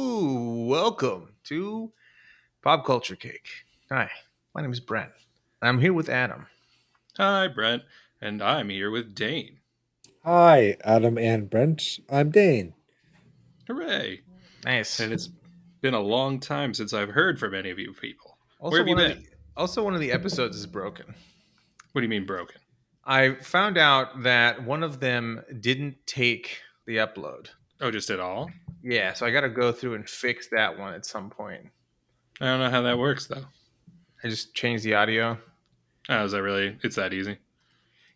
Welcome to Pop Culture Cake. Hi, my name is Brent. I'm here with Adam. Hi, Brent, and I'm here with Dane. Hi, Adam and Brent. I'm Dane. Hooray! Nice. And it's been a long time since I've heard from any of you people. Also, Where have you been? the- also, one of the episodes is broken. What do you mean broken? I found out that one of them didn't take the upload. Oh, just at all? Yeah, so I got to go through and fix that one at some point. I don't know how that works though. I just changed the audio. Oh, is that really? It's that easy?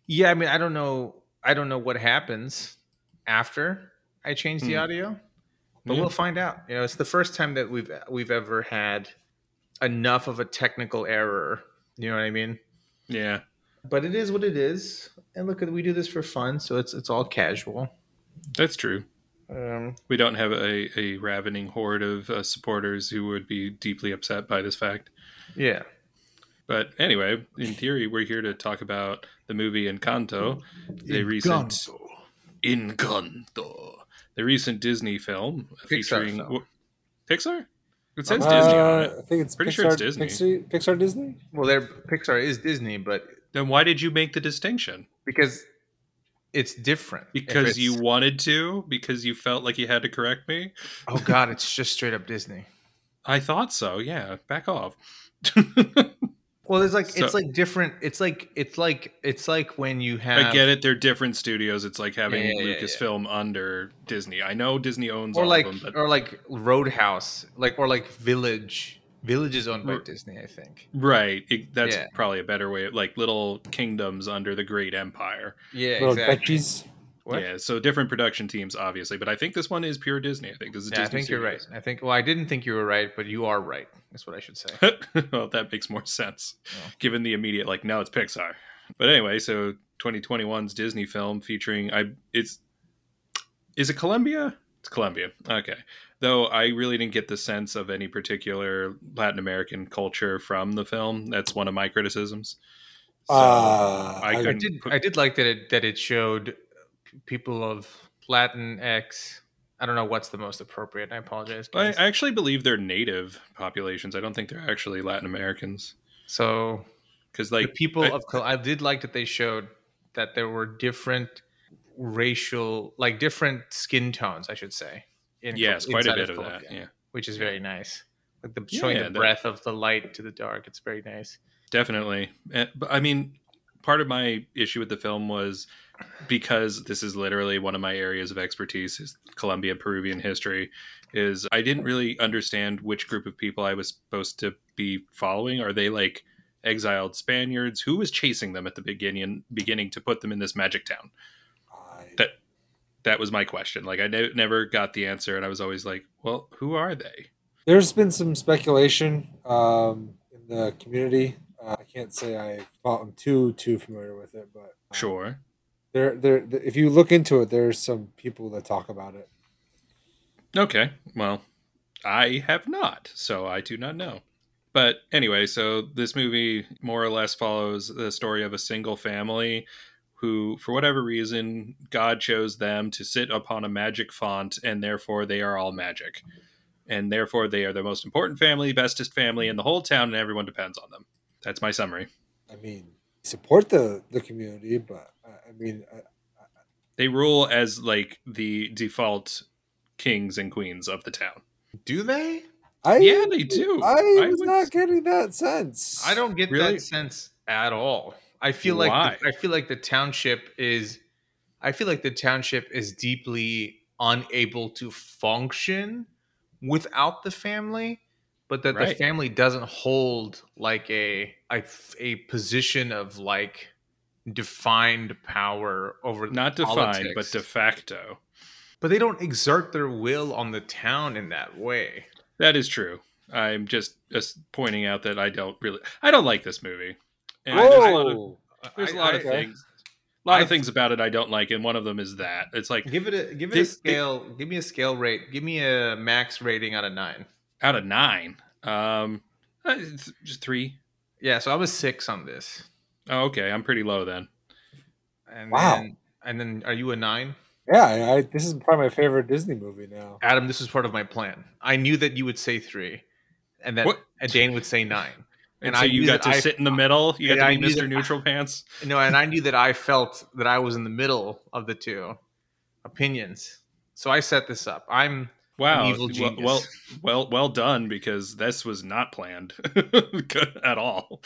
Yeah, I mean, I don't know. I don't know what happens after I change the Hmm. audio, but Yeah. we'll find out. You know, it's the first time that we've we've ever had enough of a technical error. You know what I mean? Yeah. But it is what it is. And look, we do this for fun, so it's it's all casual. That's true. Um, We don't have a, a ravening horde of uh, supporters who would be deeply upset by this fact. yeah. But anyway, in theory, we're here to talk about the movie Encanto, the recent Encanto, the recent Disney film Pixar featuring film. Pixar. It says Uh, Disney on it. I think it's Pretty Pixar, sure it's Disney. Pixar, Pixar Disney. Well, their Pixar is Disney, but Then why did you make the distinction? because it's different. Because it's- you wanted to? Because you felt like you had to correct me? Oh God, it's just straight up Disney. I thought so. Yeah, back off. Well, it's like So- it's like different. It's like it's like it's like when you have I get it. They're different studios. It's like having Yeah, yeah, yeah, Lucasfilm under Disney. I know Disney owns or all like of them, but or like Roadhouse, like or like Village. Village is owned by R- Disney, I think. right, it, that's Yeah. probably a better way. of Like little kingdoms under the great empire. Yeah, Little exactly. Yeah, so different production teams, obviously. But I think this one is pure Disney. I think this is Yeah, I Disney. think you're right. I think. Well, I didn't think you were right, but you are right. That's what I should say. well, that makes more sense, Yeah. given the immediate like, no, it's Pixar. But anyway, so 2021's Disney film featuring I it's is it Columbia? It's Colombia. Okay. Though I really didn't get the sense of any particular Latin American culture from the film. That's one of my criticisms. So Uh, I I I did. put- I did like that it that it showed people of Latin X. I don't know what's the most appropriate. I apologize. I. I actually believe they're native populations. I don't think they're actually Latin Americans. so Because the like people I- of Col- I did like that they showed that there were different racial, like different skin tones, I should say. In yes, Col- quite a bit of Colombia, that. Yeah. which is very nice. Like the showing yeah, the that- breath of the light to the dark. It's very nice. Definitely. Eh, But I mean, part of my issue with the film was because this is literally one of my areas of expertise is Colombian Peruvian history is I didn't really understand which group of people I was supposed to be following. Are they like exiled Spaniards? Who was chasing them at the beginning beginning to put them in this magic town? That was my question. Like I ne- never got the answer and I was always like, well, who are they? There's been some speculation um, in the community. Uh, I can't say I, I'm too too familiar with it, but uh, Sure. There, there. If you look into it, there's some people that talk about it. Okay. Well, I have not, so I do not know. But anyway, so this movie more or less follows the story of a single family who, for whatever reason, God chose them to sit upon a magic font, and therefore they are all magic. And therefore they are the most important family, bestest family in the whole town, and everyone depends on them. That's my summary. I mean, support the the community, but uh, I mean, I, They rule as like the default kings and queens of the town. Do they? I Yeah, they do. I I was would- not getting that sense. I don't get Really? that sense at all. I feel like the, I feel like the township is I feel like the township is deeply unable to function without the family, but that the family doesn't hold like a a, a position of like defined power over Not defined, but de facto. but they don't exert their will on the town in that way. That is true. I'm just just pointing out that I don't really I don't like this movie. And there's a lot of there's a I- lot I- of things. A lot I- of things about it I don't like, and one of them is that it's like Give it a give it They- a they- scale. give me a scale rate. Give me a max rating out of nine. out of nine, um, uh, it's just three. Yeah, so I was six on this. Oh, okay, I'm pretty low then. And Wow. then And then are you a nine? Yeah, I, I, this is probably my favorite Disney movie now. Adam, this is part of my plan. I knew that you would say three, and that What? and Dane would say nine. And, And so I you got to I- sit in the middle. You got to be Mr. that- Neutral Pants. No, and I knew that I felt that I was in the middle of the two opinions. So I set this up. I'm Wow. evil well, genius. well, well, well done because this was not planned at all.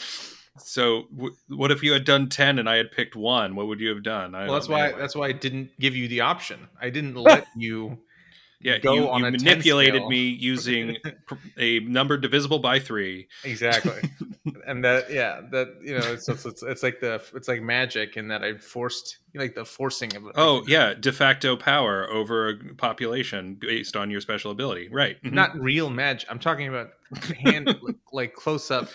So, w- what if you had done ten and I had picked one? What would you have done? I well. That's why. know. That's why I didn't give you the option. I didn't let you. Yeah. go you on you a manipulated me using a number divisible by three. Exactly. and that yeah, that you know, it's, it's it's it's like the it's like magic in that I forced like the forcing of it. Oh yeah, de facto power over a population based on your special ability. Right. Mhm. not real magic. I'm talking about hand like, like close up.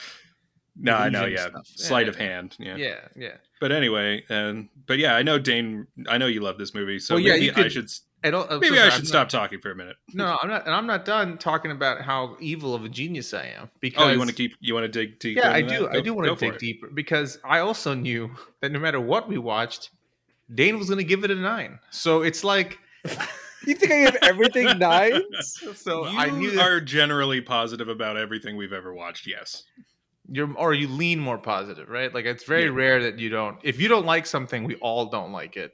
no, I know. Yeah, stuff. sleight Yeah, of hand. Yeah. Yeah, yeah. But anyway, and but yeah, I know Dane. I know you love this movie, so Well, yeah, maybe you I should. I don't. I'm so Maybe sorry, I I'm should not- stop talking for a minute. No, I'm not, and I'm not done talking about how evil of a genius I am. Because Oh, you want to keep? You want to dig deeper? Yeah, I do. that? I do want to dig it. deeper because I also knew that no matter what we watched, Dane was going to give it a nine. So it's like, You think I give everything nines? so you I knew that are generally positive about everything we've ever watched. Yes. you're, or you lean more positive, right? Like it's very Yeah. rare that you don't. If you don't like something, we all don't like it.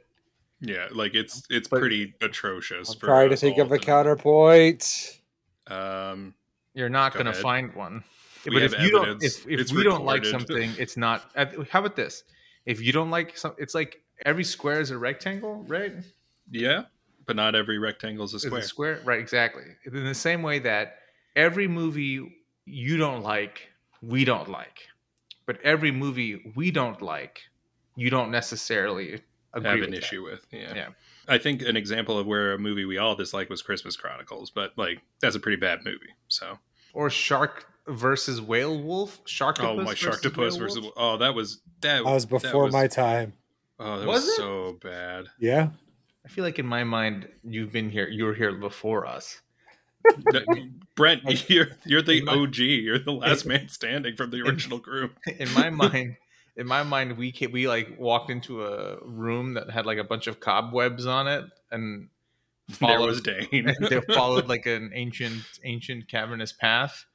Yeah, like it's it's But- pretty atrocious. I'm for trying to think all of a to- counterpoint. Um, You're not Go going to ahead. find one. We but if you don't, if, if It's we don't like something, it's not. uh, How about this? If you don't like some, it's like every square is a rectangle, right? yeah, but not every rectangle is a Is square. a square, right? Exactly. In the same way that every movie you don't like, we don't like, but every movie we don't like, you don't necessarily agree have with an that. issue with. Yeah. Yeah. I think an example of where a movie we all dislike was Christmas Chronicles, but like that's a pretty bad movie. So Or shark versus whale wolf. Sharktopus. oh my versus Sharktopus Whale versus oh that was that That was that before was- my time. oh that Was was, so bad. Yeah. I feel like in my mind, you've been here. You were here before us. Brent, you're you're the OG. You're the last man standing from the original group. in my mind in my mind we ca we like walked into a room that had like a bunch of cobwebs on it and There followed, was Dane. they followed like an ancient ancient cavernous path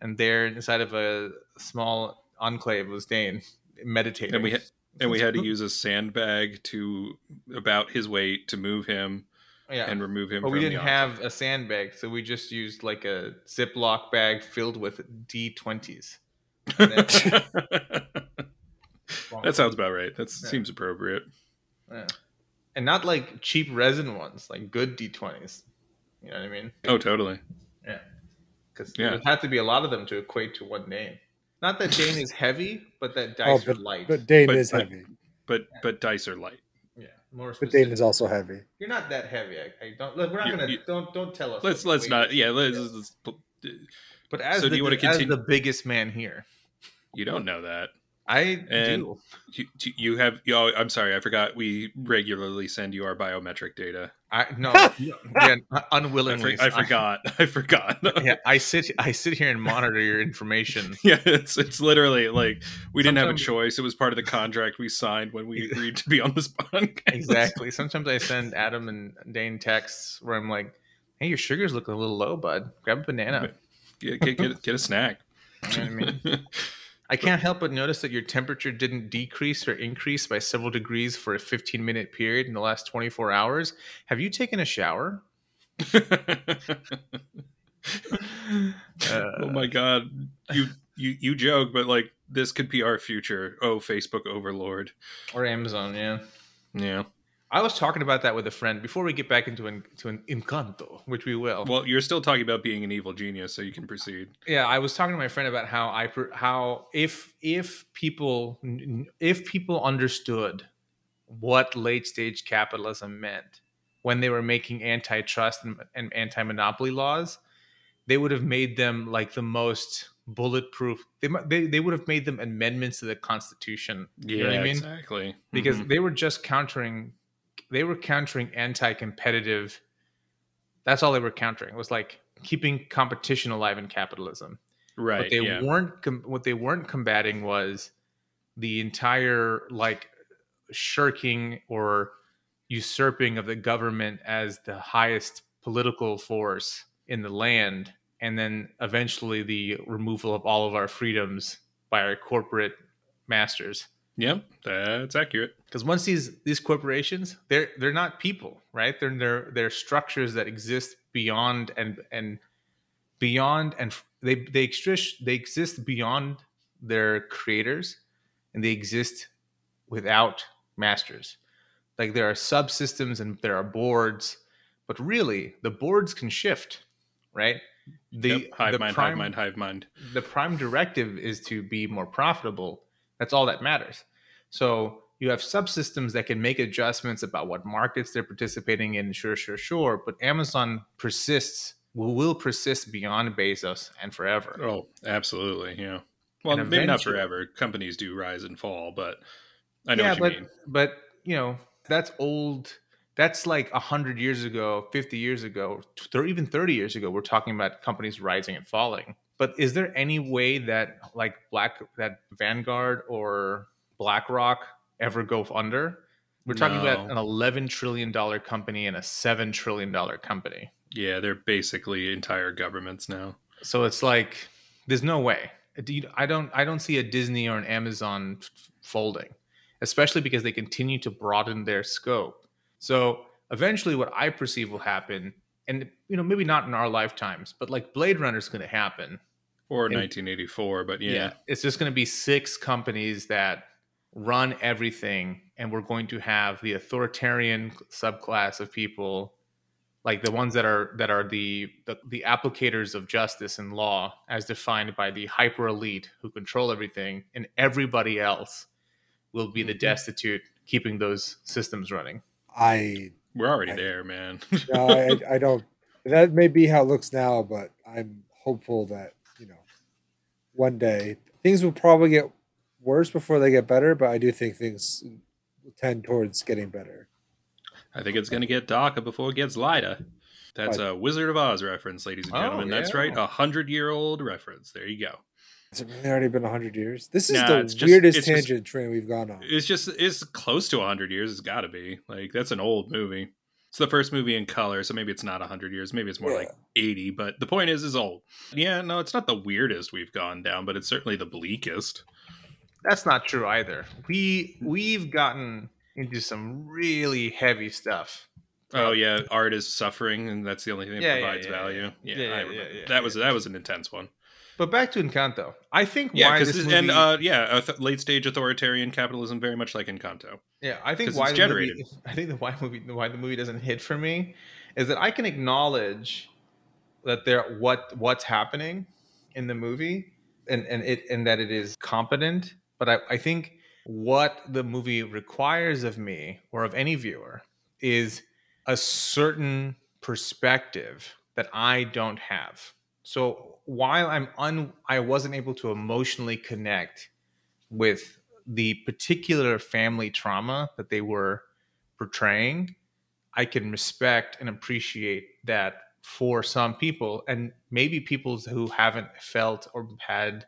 and there inside of a small enclave was dane meditating And we had- and we had to use a sandbag to about his weight to move him yeah and remove him. but we didn't the have a sandbag so we just used like a ziploc bag filled with d20s that sounds about right. That Yeah. seems appropriate. Yeah. and not like cheap resin ones like good d20s you know what i mean Oh, totally. Yeah. Because Yeah. there had to be a lot of them to equate to one Dane. Not that Dane is heavy, but that oh, dice Oh, are light. But Dane But- is but- heavy. But but dice are light. yeah, more But. Dane is also heavy. You're not that heavy. I, I don't. Look, we're not You- gonna. you- don't don't tell us. Let's let's weight not. is. Yeah. Let's, let's- But as So the do you wanna as continue- the biggest man here, you don't know that. I And- do. You, you have. Oh, I'm sorry. I forgot. We regularly send you our biometric data. I no. yeah, I, unwillingly. for- I forgot. I forgot. yeah, I sit. I sit here and monitor your information. Yeah, it's it's literally like we didn't have a choice. It was part of the contract we signed when we agreed to be on this podcast. Exactly. Sometimes I send Adam and Dane texts where I'm like, "Hey, your sugar's look a little low, bud. Grab a banana." Get, get, get, get a snack. You know what I mean? I can't help but notice that your temperature didn't decrease or increase by several degrees for a 15 minute period in the last 24 hours. Have you taken a shower? Uh, oh my god, you you you joke, but like this could be our future. Oh, Facebook overlord. or Amazon, yeah. Yeah. I was talking about that with a friend before we get back into an, to an Encanto, which we will. Well, you're still talking about being an evil genius, so you can proceed. yeah, I was talking to my friend about how I how if if people if people understood what late stage capitalism meant when they were making antitrust and, and anti monopoly laws, they would have made them like the most bulletproof. They they they would have made them amendments to the Constitution. You know what I mean? exactly. because Mhm. they were just countering they were countering anti-competitive that's all they were countering It was like keeping competition alive in capitalism right, what they yeah. weren't com- what they weren't combating was the entire like shirking or usurping of the government as the highest political force in the land and then eventually the removal of all of our freedoms by our corporate masters Yep, that's accurate. because once these these corporations they're they're not people right they're they're they're structures that exist beyond and and beyond and they they exist they exist beyond their creators and they exist without masters like there are subsystems and there are boards but really the boards can shift right the yep. Hive the mind, prime- hive mind, hive mind. the prime directive is to be more profitable. That's all that matters. So you have subsystems that can make adjustments about what markets they're participating in. Sure, sure, sure. But Amazon persists, will, will persist beyond Bezos and forever. Oh, absolutely. Yeah. Well, And maybe not forever. Companies do rise and fall, but I know yeah, what you but mean. but you know that's old. That's like hundred years ago, fifty years ago, or even thirty years ago. We're talking about companies rising and falling. But is there any way that like Black that Vanguard or BlackRock ever go under? We're talking about an eleven trillion dollar company and a seven trillion dollar company. Yeah, they're basically entire governments now. So it's like there's no way. I don't I don't see a Disney or an Amazon folding, especially because they continue to broaden their scope. So eventually, what I perceive will happen, and you know maybe not in our lifetimes, but like Blade Runner is going to happen. Or And- 1984, but yeah. it's just going to be six companies that run everything, and we're going to have the authoritarian subclass of people like the ones that are that are the, the the applicators of justice and law as defined by the hyper elite who control everything and everybody else will be the Mhm. destitute keeping those systems running I We're already I- there, man. no, I, I don't. That may be how it looks now, but I'm hopeful that you know, one day things will probably get worse before they get better. But I do think things tend towards getting better. I think it's going to get darker before it gets lighter. That's a Wizard of Oz reference, ladies and Oh, gentlemen. That's right. A hundred year old reference. There you go. Has it really already been hundred years? This is Nah, the it's just- weirdest it's just- tangent train we've gone on. It's just, it's close to a hundred years. It's got to be. Like, that's an old movie. It's the first movie in color, so maybe it's not a hundred years. Maybe it's more like 80, but the point is, is old. Yeah, no, it's not the weirdest we've gone down, but it's certainly the bleakest. that's not true either we we've gotten into some really heavy stuff Oh yeah, art is suffering, and that's the only thing that Yeah, yeah, provides yeah, value. yeah. Yeah, Yeah, I remember. yeah, yeah, that was yeah. that was an intense one. But back to encanto i think Yeah, why because this movie, and uh, yeah, late stage authoritarian capitalism, very much like Encanto. Yeah, I think why generated. movie, I think the why movie why the movie doesn't hit for me is that I can acknowledge that there what what's happening in the movie and and it and that it is competent, but I, I think what the movie requires of me or of any viewer is a certain perspective that I don't have. So while I'm un I wasn't able to emotionally connect with the particular family trauma that they were portraying, I can respect and appreciate that for some people, and maybe people who haven't felt or had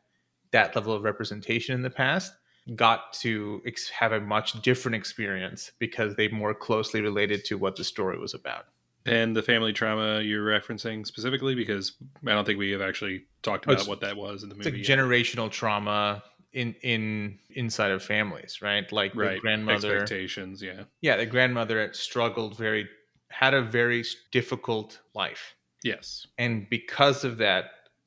that level of representation in the past got to ex- have a much different experience because they more closely related to what the story was about. And the family trauma you're referencing specifically, because I don't think we have actually talked Oh, about what that was in the It's like movie. yet. generational trauma in in inside of families, right? Like the grandmother expectations. Yeah, yeah the grandmother struggled very had a very difficult life yes, and because of that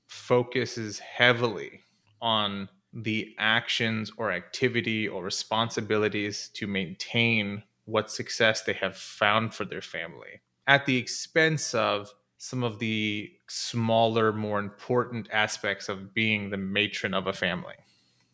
focuses heavily on the actions or activity or responsibilities to maintain what success they have found for their family at the expense of some of the smaller more important aspects of being the matron of a family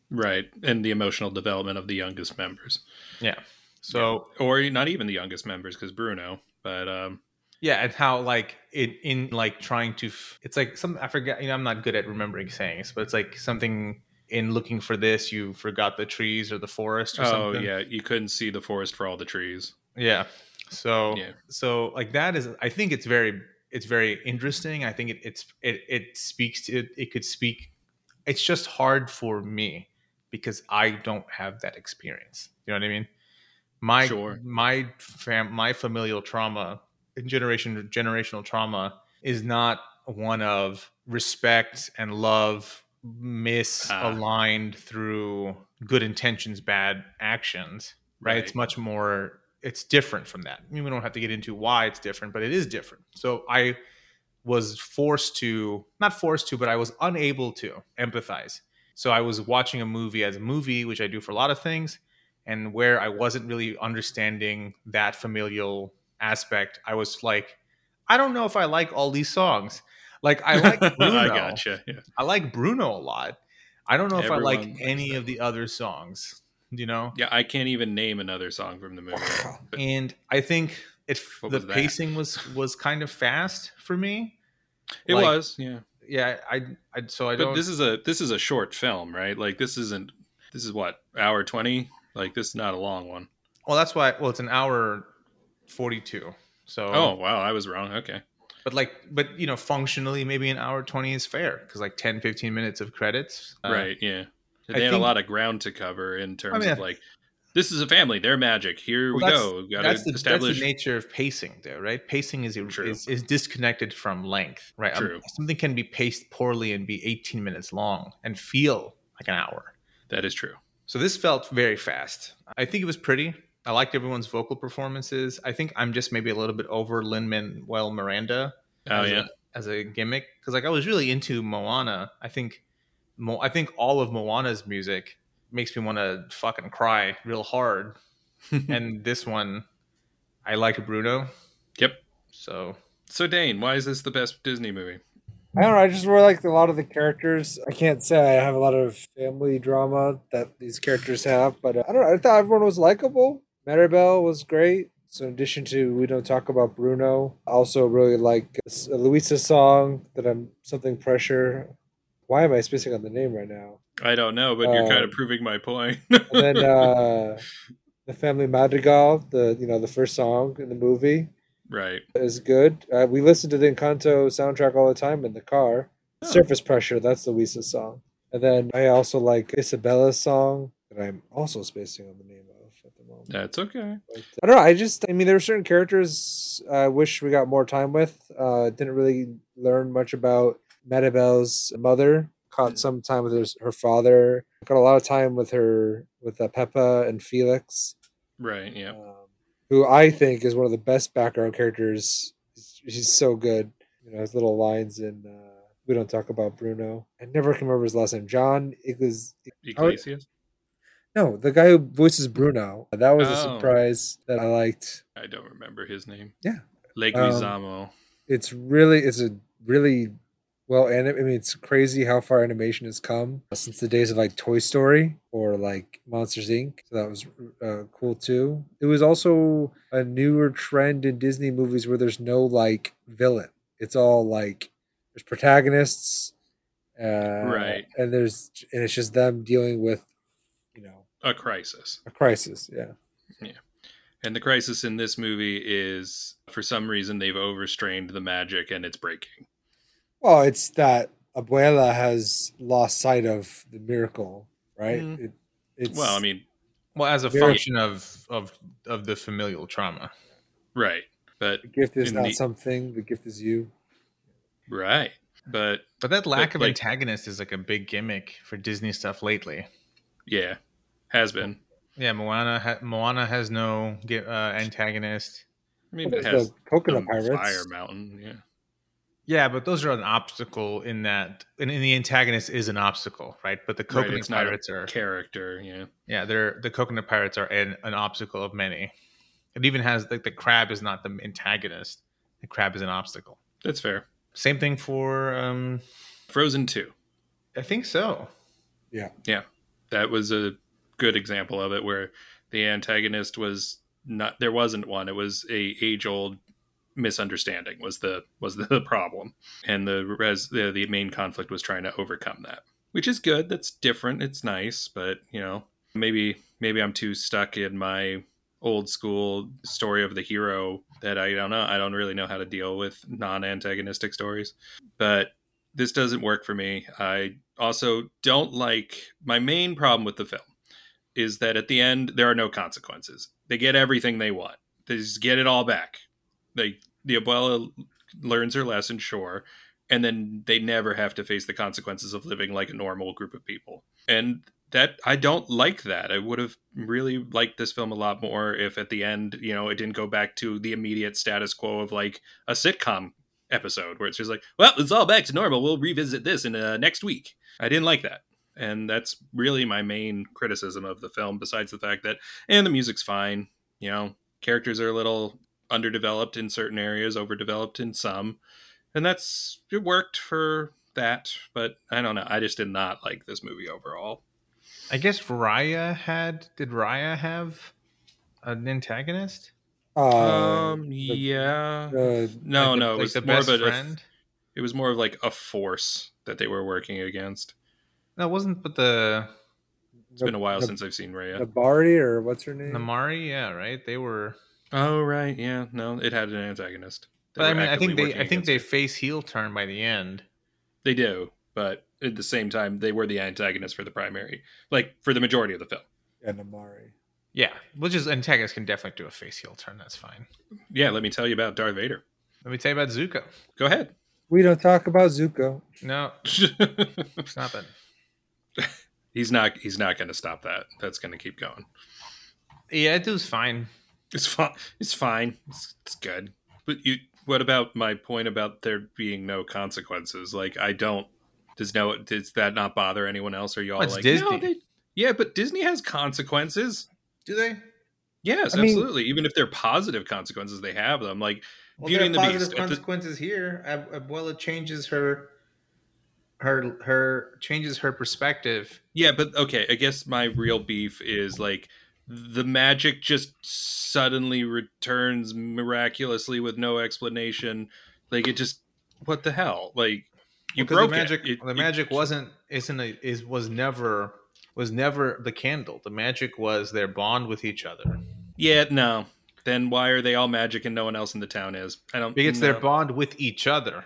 right, and the emotional development of the youngest members, yeah so or not even the youngest members, because Bruno. But um, Yeah, and how like it in like trying to f- it's like some I forget you know I'm not good at remembering sayings, but it's like something in looking for this you forgot the trees or the forest or oh something. yeah, you couldn't see the forest for all the trees. Yeah. So Yeah. so like that is I think it's very it's very interesting. I think it it's it it speaks to it, it could speak it's just hard for me because I don't have that experience. You know what I mean? My Sure. my fam my familial trauma, generation generational trauma, is not one of respect and love ah. misaligned through good intentions, bad actions. Right? It's much more. It's different from that. I mean, we don't have to get into why it's different, but it is different. So I was forced to not forced to but i was unable to empathize so i was watching a movie as a movie which i do for a lot of things and where i wasn't really understanding that familial aspect i was like i don't know if i like all these songs like i like bruno I gotcha. Yeah. I like bruno a lot i don't know if i like any of the other songs you know yeah, I can't even name another song from the movie. And i think it What the was pacing was was kind of fast for me it Like, was, yeah. yeah i i so i But don't this is a this is a short film, right? Like this isn't this is what hour twenty. Like this is not a long one. Well, that's why. Well, it's an hour forty-two. So, Oh wow, I was wrong. Okay, but like, but you know, functionally, maybe an hour twenty is fair because like 10, 15 minutes of credits. uh, right, yeah. I They had a lot of ground to cover in terms mean, of like this is a family, they're magic. Here we Well, that's- go. Got That's to the, establish. that's the nature of pacing, though, right? Pacing is, is is disconnected from length, right? Um, True. something can be paced poorly and be eighteen minutes long and feel like an hour. that is true. So this felt very fast. I think it was pretty. I liked everyone's vocal performances. I think I'm just maybe a little bit over Lin Manuel Miranda Oh as yeah, a, as a gimmick because like I was really into Moana. I think Mo- I think all of Moana's music makes me want to fucking cry real hard. and this one, I like Bruno. Yep. So So Dane, why is this the best Disney movie? I don't know. I just really like a lot of the characters. I can't say I have a lot of family drama that these characters have, but uh, I don't know. I thought everyone was likable. Mirabel was great. So in addition to we don't talk about Bruno, I also really like this, uh, Luisa's song that I'm something pressure. Why am I spacing on the name right now? I don't know, but you're kind of Um, proving my point. And then uh, the Family Madrigal, the you know the first song in the movie right. is good. Uh, we listen to the Encanto soundtrack all the time in the car. Oh. Surface Pressure, that's Luisa's song. And then I also like Isabela's song that I'm also spacing on the name of at the moment. That's okay. But, I don't know. I just, I mean, there are certain characters I wish we got more time with. Uh, didn't really learn much about Mirabel's mother. Caught some time with her, her father. Got a lot of time with her, with uh, Pepa and Felix Right. Yeah. um, who I think is one of the best background characters. He's, so good. You know, his little lines in uh, We Don't Talk About Bruno. I never can remember his last name. John Igles. Iglesias. No, the guy who voices Bruno. That was a Oh. surprise that I liked. I don't remember his name. Yeah. Leguizamo. It's really, it's a really well animated. I mean, it's crazy how far animation has come since the days of like Toy Story or like Monsters Inc. So that was uh, cool too. It was also a newer trend in Disney movies where there's no like villain. It's all like there's protagonists, uh, Right. And there's and it's just them dealing with, you know, a crisis. a crisis. Yeah. Yeah. And the crisis in this movie is for some reason they've overstrained the magic and it's breaking. Well, it's that Abuela has lost sight of the miracle, right? Mm. It, it's Well, I mean, well, as a Very- function of of of the familial trauma. right. But the gift is not the- something. The gift is you. right. But But that lack But, of like- antagonist is like a big gimmick for Disney stuff lately. yeah, has been. Yeah, Moana ha- Moana has no gi- uh, antagonist. I mean, What it is has the coconut some pirates? fire mountain. Yeah. Yeah, but those are an obstacle in that, and, and the antagonist is an obstacle, right? But the Right, coconut it's not a pirates are, Character. Yeah. yeah, they're the coconut pirates are an, an obstacle of many. It even has like the crab is not the antagonist; the crab is an obstacle. That's fair. Same thing for, um Frozen 2. I think so. Yeah, yeah, that was a good example of it where the antagonist was not there wasn't one. It was a age old misunderstanding was the was the problem. And the res the, the main conflict was trying to overcome that. Which is good. That's different. It's nice, but you know, maybe maybe I'm too stuck in my old school story of the hero that I don't know. I don't really know how to deal with non-antagonistic stories. But this doesn't work for me. I also don't like my main problem with the film is that at the end there are no consequences. They get everything they want. They just get it all back. They the abuela learns her lesson, sure, and then they never have to face the consequences of living like a normal group of people. And that I don't like that. I would have really liked this film a lot more if at the end, you know, it didn't go back to the immediate status quo of like a sitcom episode where it's just like, well, it's all back to normal. We'll revisit this in uh, next week. I didn't like that. And that's really my main criticism of the film, besides the fact that, and the music's fine. You know, characters are a little underdeveloped in certain areas, overdeveloped in some. And that's, it worked for that. But I don't know. I just did not like this movie overall. I guess Raya had. Did Raya have an antagonist? Uh, um, yeah. the- no, Like the- no, it like was the more best of a, friend. it was more of like a force that they were working against. No, it wasn't. But the It's been a while the, since I've seen Raya. the Bari or what's her name? Namaari, yeah, right. They were. Oh right, yeah, no, it had an antagonist. They But I mean, I think they. I think they it. face heel turn by the end. they do, but at the same time, they were the antagonist for the primary, like for the majority of the film. Yeah, Namaari. Yeah, which is antagonists can definitely do a face heel turn. That's fine. Yeah, let me tell you about Darth Vader. Let me tell you about Zuko. Go ahead. We don't talk about Zuko. No, stop it. he's not. He's not going to stop that. That's going to keep going. Yeah, it was fine. It's fine. It's fine. It's, it's good. But you, what about my point about there being no consequences? Like, I don't. Does no? Does that not bother anyone else? Are y'all Well, it's like Disney. No, they, yeah, but Disney has consequences. Do they? Yes, I mean- absolutely. Even if they're positive consequences, they have them. Like Well, Beauty there and the positive Beast. At the- consequences here. Uh, uh, Ab- Abuela changes her, her, her changes her perspective. Yeah, but okay, I guess my real beef is like the magic just suddenly returns miraculously with no explanation. Like it just what the hell? Like you Because broke the magic. it. It- the magic wasn't. Isn't a, is was never was never the candle. The magic was their bond with each other. Yeah, no. Then why are they all magic and no one else in the town is? I don't. Because no, their bond with each other.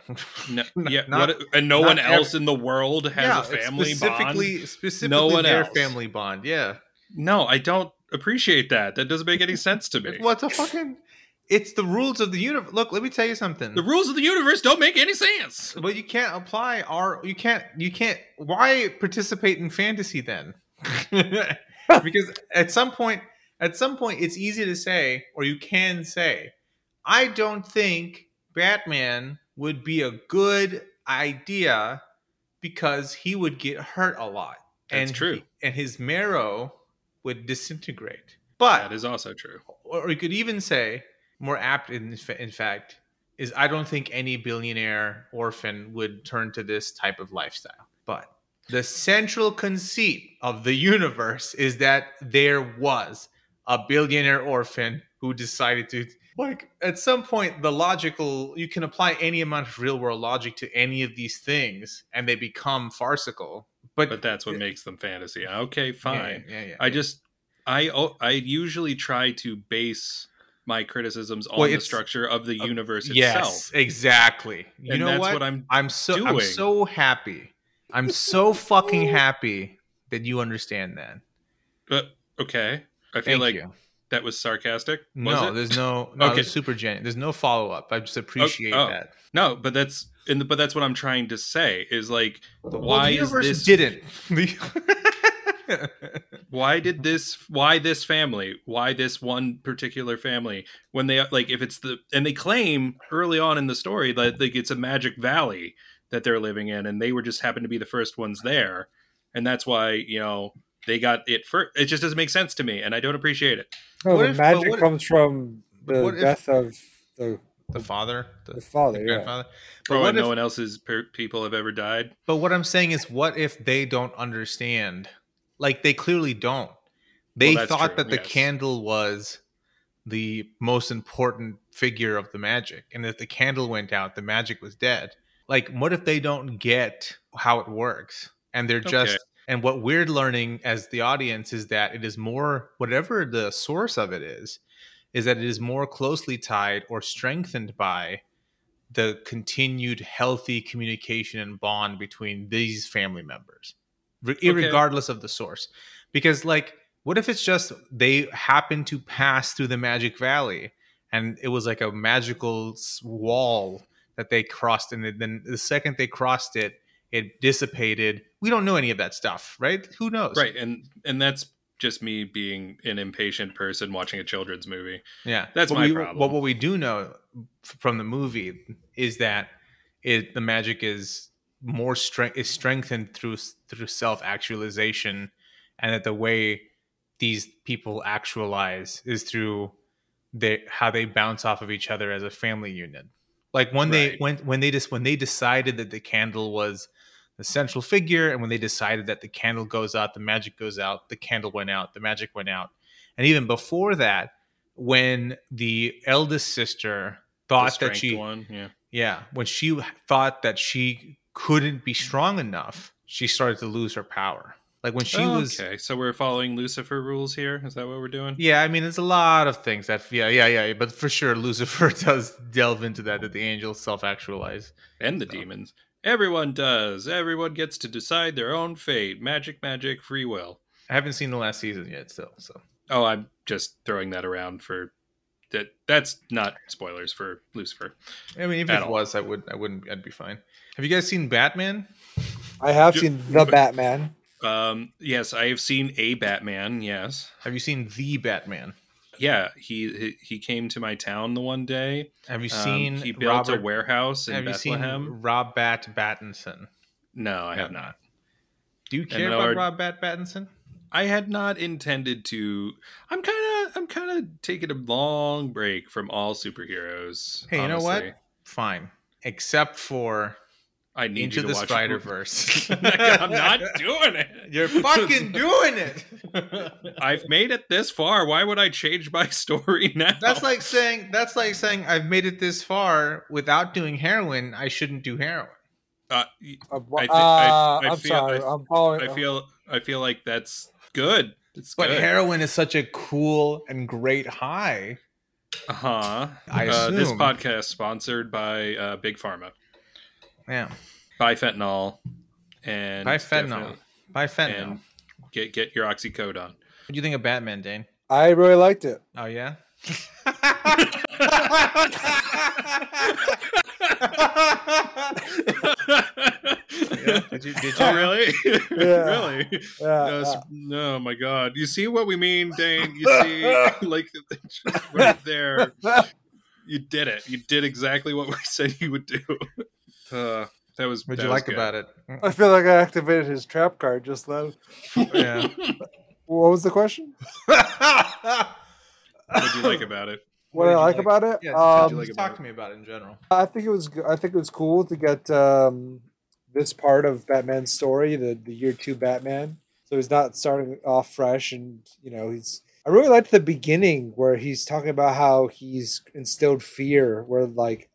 No, yeah, not- what, and no one else in the world has yeah, a family specifically, bond. specifically one their else. family bond. Yeah. No, I don't appreciate that. That doesn't make any sense to me. What the fucking? It's the rules of the universe. Look, let me tell you something. The rules of the universe don't make any sense. But you can't apply our. You can't. You can't. Why participate in fantasy then? because at some point, at some point, it's easy to say, or you can say, I don't think Batman would be a good idea because he would get hurt a lot. That's and true. he- and his marrow would disintegrate. But That is also true. or you could even say more apt in, in fact is i don't think any billionaire orphan would turn to this type of lifestyle but the central conceit of the universe is that there was a billionaire orphan who decided to like at some point the logical you can apply any amount of real world logic to any of these things and they become farcical but, But that's what makes them fantasy. Okay, fine. yeah, yeah, yeah, I just I oh, I usually try to base my criticisms on Well, the structure of the uh, universe yes itself. exactly you and know that's what, what I'm I'm so I'm so happy. I'm so fucking happy that you understand that. But okay. I feel Thank like you. That was sarcastic. Was No, it? there's no no Okay. super genuine. There's no follow up. I just oh, appreciate oh. that. No, but that's in the, but that's what I'm trying to say is like Well, why the is universe this didn't. why did this why this family why this one particular family when they like if it's the and they claim early on in the story that like it's a magic valley that they're living in and they were just happened to be the first ones there and that's why you know they got it first it just doesn't make sense to me and i don't appreciate it No, What the if- magic what- comes from the what if- death of the, the father, the, the father. the yeah. grandfather. But oh, what and if, no one else's per- people have ever died but what I'm saying is, what if they don't understand? Like they clearly don't. They that's thought true, that the yes. candle was the most important figure of the magic, and if the candle went out, the magic was dead. Like, what if they don't get how it works, and they're just Okay. And what we're learning as the audience is that it is more whatever the source of it is, is that it is more closely tied or strengthened by the continued healthy communication and bond between these family members, re- regardless of the source. Because, like, What if it's just they happen to pass through the Magic Valley and it was like a magical wall that they crossed, and then the second they crossed it, it dissipated. We don't know any of that stuff, right? Who knows? Right, and and that's just me being an impatient person watching a children's movie. Yeah, That's But my we, problem. But what we do know from the movie is that it the magic is more strength is strengthened through through self actualization, and that the way these people actualize is through they how they bounce off of each other as a family unit. Like when they Right. when when they just when they decided that the candle was the central figure, and when they decided that the candle goes out, the magic goes out, the candle went out, the magic went out, and even before that, when the eldest sister thought that she one, yeah. yeah, when she thought that she couldn't be strong enough, she started to lose her power. Like when she Oh, was okay. So we're following Lucifer rules here. Is that what we're doing? Yeah, I mean, there's a lot of things that, yeah, yeah, yeah, but for sure, Lucifer does delve into that, that the angels self actualize. And the demons. Everyone does. Everyone gets to decide their own fate. Magic, magic, free will. I haven't seen the last season yet, still, so. Oh, I'm just throwing that around for that. That's not spoilers for Lucifer. I mean, even if it all. was, I would, I wouldn't, I'd be fine. Have you guys seen Batman? I have Ju- seen the Batman. Um, yes, I have seen a Batman. Yes, Have you seen the Batman? Yeah. He he, he came to my town the one day. Have you Um, seen he built Robert, a warehouse in Have you Bethlehem. seen Rob Bat Battinson? no, I have not. Do you care about Rob Bat Battinson? I had not intended to. I'm kind of I'm kind of taking a long break from all superheroes. Hey, you know what? Fine, except for I need Into you to the watch Spider Verse. I'm not doing it. You're fucking doing it. I've made it this far. Why would I change my story now? That's like saying that's like saying I've made it this far without doing heroin. I shouldn't do heroin. uh, Uh, I thi- uh, I- I I'm feel- sorry. I- I'm following. I feel I feel like that's good. It's But good. heroin is such a cool and great high. uh huh. I Uh, this assume. podcast sponsored by uh, Big Pharma. Yeah, Buy fentanyl and Buy fentanyl. definitely- buy fentanyl. and get get your oxycodone. what do you think of Batman, Dane? I really liked it. Oh yeah. yeah. Did you? Did you? Oh, really? Yeah. really? Yeah, No, yeah. no, my God! You see what we mean, Dane? You see, like right there. You did it. You did exactly what we said you would do. Uh, that was. What'd that you was like good. about it? I feel like I activated his trap card just then. Yeah. What was the question? What did you like about it? What, did I you like, about it? Yeah, um, like just talk it? to me about it in general. I think it was. I think it was cool to get um, this part of Batman's story, the the year two Batman. So he's not starting off fresh, and you know he's. I really liked the beginning where he's talking about how he's instilled fear, where like,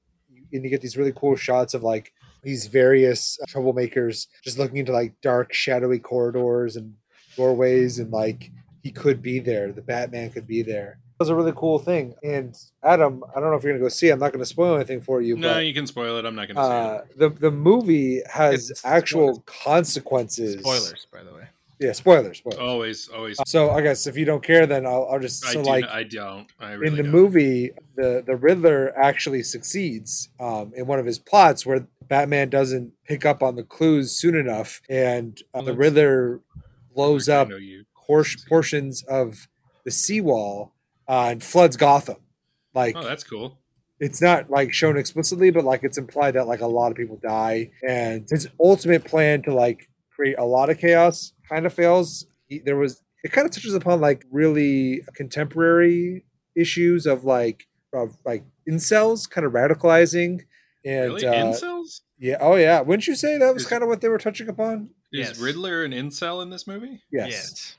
and you get these really cool shots of like these various troublemakers just looking into like dark, shadowy corridors and doorways, and like he could be there. The Batman could be there. It was a really cool thing. And Adam, I don't know if you're gonna go see. it. I'm not gonna spoil anything for you. No, but, you can spoil it. I'm not going to say uh, the the movie has It's actual consequences. Spoilers, by the way. Yeah, spoilers. Spoilers. Always, always. So I guess if you don't care, then I'll, I'll just I so do. like I don't. I really in the don't. movie, the the Riddler actually succeeds um, in one of his plots where Batman doesn't pick up on the clues soon enough, and uh, the Riddler blows up por- portions of the seawall uh, and floods Gotham. Like Oh, that's cool. it's not like shown explicitly, but like it's implied that like a lot of people die, and his ultimate plan to like create a lot of chaos kind of fails. There was it kind of touches upon like really contemporary issues of like of like incels kind of radicalizing and Really, uh, incels? yeah oh yeah wouldn't you say that was Is- kind of what they were touching upon Is Yes. Riddler an incel in this movie? yes,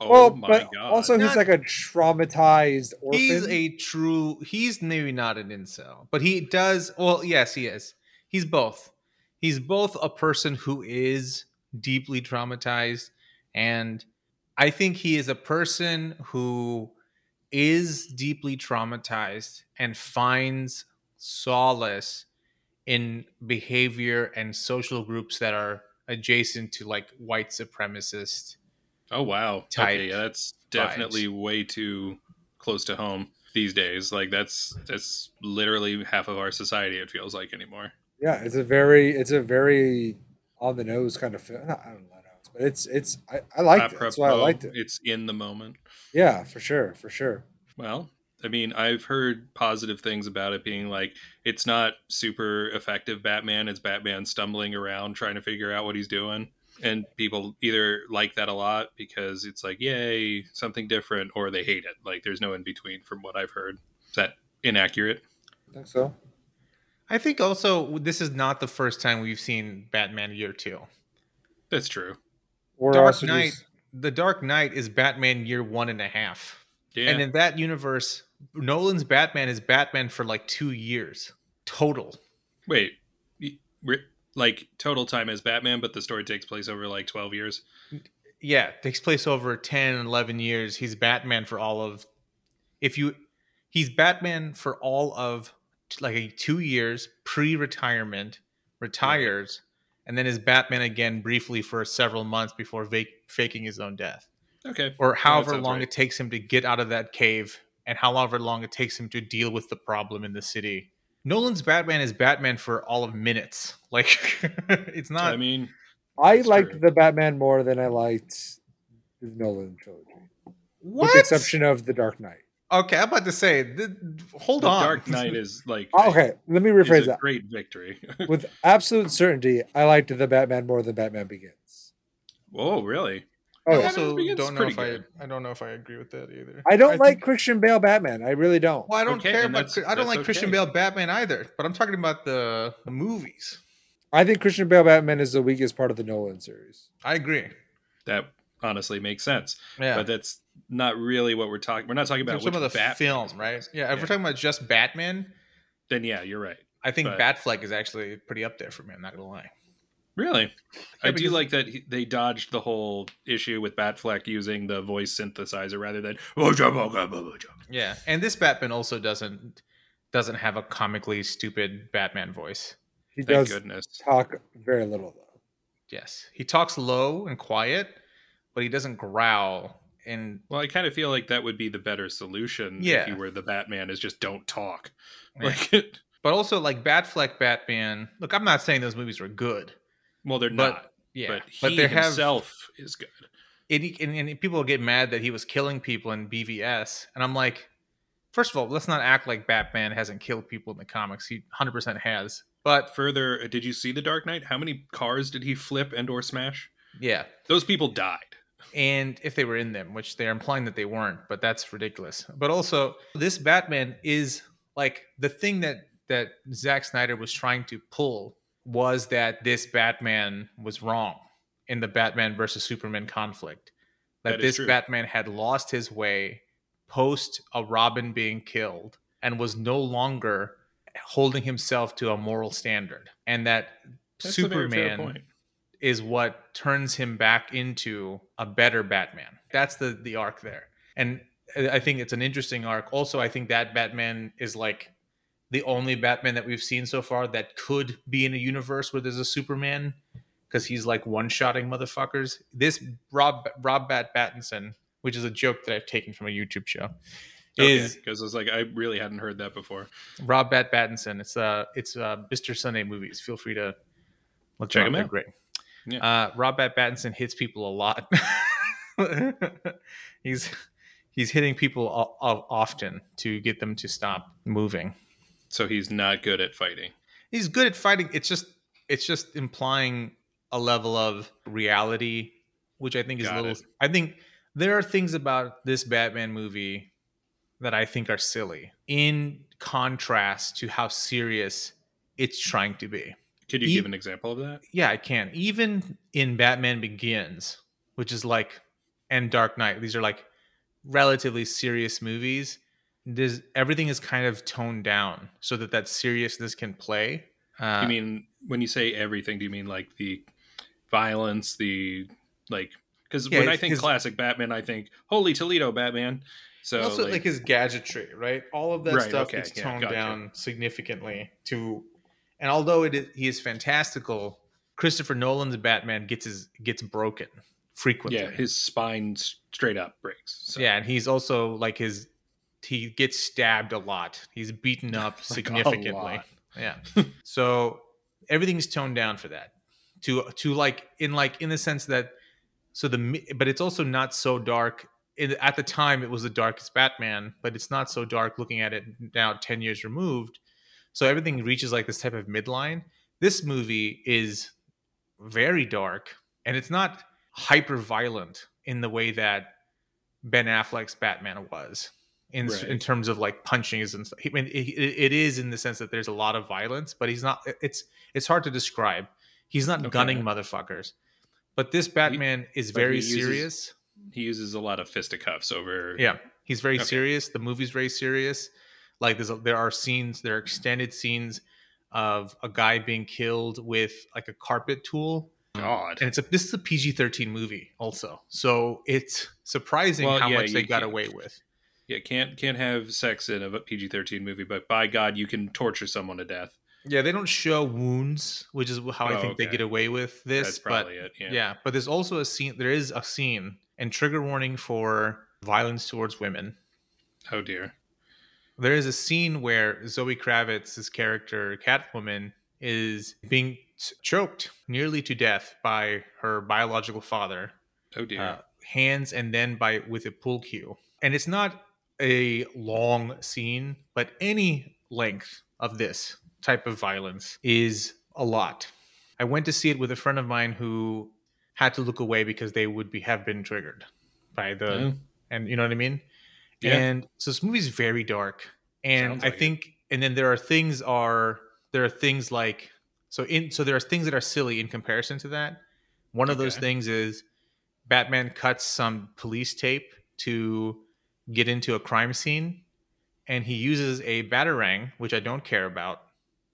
Oh well my but god! also he's like a traumatized orphan He's a true. He's maybe not an incel, but he does. Well, yes, he is. He's both. He's both a person who is deeply traumatized, and I think he is a person who is deeply traumatized and finds solace in behavior and social groups that are adjacent to like white supremacist Oh wow. Type okay, yeah, that's definitely way too close to home these days. Like that's that's literally half of our society. It feels like anymore. Yeah, it's a very it's a very on the nose kind of film. Not on the nose, but it's it's I, I liked it. That's why I liked it. It's in the moment. Yeah, for sure, for sure. Well, I mean, I've heard positive things about it being like it's not super effective Batman. It's Batman stumbling around trying to figure out what he's doing. And people either like that a lot because it's like, yay, something different, or they hate it. Like there's no in between from what I've heard. Is that inaccurate? I think so. I think also this is not the first time we've seen Batman Year Two. That's true. Or Dark Knight. just- The Dark Knight is Batman Year One and a half, Yeah. and in that universe, Nolan's Batman is Batman for like two years total. Wait, like total time as Batman, but the story takes place over like 12 years. yeah it takes place over 10 11 years he's batman for all of if you he's batman for all of like a two years pre-retirement retires and then is batman again briefly for several months before va- faking his own death Okay. or however sounds long right. it takes him to get out of that cave and however long it takes him to deal with the problem in the city nolan's batman is batman for all of minutes like it's not I mean, I That's liked true. the Batman more than I liked the Nolan trilogy, what with the exception of the Dark Knight. Okay, I'm about to say, th- hold the on. Dark Knight is like Oh, okay, let me rephrase that. great victory. With absolute certainty, I liked the Batman more than Batman Begins. Whoa, really? Oh, I yeah. Also don't know if I, good. I don't know if I agree with that either. I don't like think- Christian Bale Batman. I really don't. well, I don't Okay, care about. I don't that's like Christian. Bale Batman either. But I'm talking about the, the movies. I think Christian Bale Batman is the weakest part of the Nolan series. I agree. That honestly makes sense. Yeah, But that's not really what we're talking. We're not talking about some of the Batman film, right? Yeah, if Yeah. we're talking about just Batman, Then yeah, you're right. I think But- Batfleck is actually pretty up there for me. I'm not gonna lie. Really, I Yeah, do like that he, they dodged the whole issue with Batfleck using the voice synthesizer rather than. Oh, oh, oh, yeah, and this Batman also doesn't doesn't have a comically stupid Batman voice. He Thank does goodness. talk very little though. Yes, he talks low and quiet, but he doesn't growl. And Well, I kind of feel like that would be the better solution Yeah. if you were the Batman, is just don't talk. Yeah. Like, But also like Batfleck Batman. Look, I'm not saying those movies were good. well, they're But- not, Yeah, but but, he they have himself is good. and, and, and people get mad that he was killing people in BVS, and I'm like, first of all, let's not act like Batman hasn't killed people in the comics. He 100 percent has. But Further, uh, did you see the Dark Knight? How many cars did he flip and or smash? yeah, Those people died. And if they were in them, which they're implying that they weren't, but that's ridiculous. But also, this Batman is like the thing that that Zack Snyder was trying to pull was that this Batman was wrong in the Batman versus Superman conflict. That, That is this true. Batman had lost his way post a Robin being killed and was no longer holding himself to a moral standard, and that That's a very fair Superman point. Is what turns him back into a better Batman. That's the the arc there. And I think it's an interesting arc. Also, I think that Batman is like the only Batman that we've seen so far that could be in a universe where there's a Superman because he's like one-shotting motherfuckers. This Rob Rob Bat Pattinson, which is a joke that I've taken from a YouTube show, is because I was like, I really hadn't heard that before. Rob Bat Pattinson. It's uh it's uh Mr. Sunday movies. Feel free to look Check them out. They're great. Yeah. Uh, Rob Bat Pattinson hits people a lot. he's he's hitting people o- o- often to get them to stop moving. So he's not good at fighting. He's good at fighting. It's just it's just implying a level of reality, which I think is Got a little. it. I think there are things about this Batman movie that I think are silly in contrast to how serious it's trying to be. Could you He- give an example of that? Yeah, I can. Even in Batman Begins, which is like, and Dark Knight, these are like relatively serious movies. There's everything is kind of toned down so that that seriousness can play. Uh, you mean when you say everything? Do you mean like the violence, the like? Because Yeah, when I think his- classic Batman, I think Holy Toledo Batman. So also like, like, his gadgetry, right? All of that Right, stuff okay, gets yeah, toned gotcha. down significantly to, and although it is, he is fantastical, Christopher Nolan's Batman gets his gets broken frequently. Yeah, his spine straight up breaks. So. Yeah, and he's also like his he gets stabbed a lot. He's beaten up Like, significantly. Yeah. so everything's toned down for that. To to like in like in the sense that so the mi- but it's also not so dark. In, at the time, it was the darkest Batman, but it's not so dark looking at it now, ten years removed. So everything reaches like this type of midline. This movie is very dark, and it's not hyper violent in the way that Ben Affleck's Batman was in Right. in terms of like punchings and stuff. I mean, it, it is in the sense that there's a lot of violence, but he's not. It's it's hard to describe. He's not Okay. gunning motherfuckers, but this Batman is very he uses- serious. He uses a lot of fisticuffs over. Yeah, he's very Okay. serious. The movie's very serious. Like there's a, there are scenes, there are extended scenes of a guy being killed with like a carpet tool. God. And it's a this is a PG-13 movie also. So it's surprising Well, how yeah, much they got away with. Yeah, can't can't have sex in a PG thirteen movie, but by God, you can torture someone to death. Yeah, they don't show wounds, which is how I Oh, think they get away with this. That's but it. yeah. Yeah. but there's also a scene. There is a scene and trigger warning for violence towards women. Oh dear. There is a scene where Zoe Kravitz's character Catwoman is being choked nearly to death by her biological father, Oh dear. uh, hands and then by with a pull cue. And it's not a long scene, but any length of this type of violence is a lot. I went to see it with a friend of mine who had to look away because they would be have been triggered by the Oh, and you know what I mean? Yeah. And so this movie's very dark. And I like it. think and then there are things are there are things like so in so there are things that are silly in comparison to that. One of those things is Batman cuts some police tape to get into a crime scene and he uses a batarang, which I don't care about.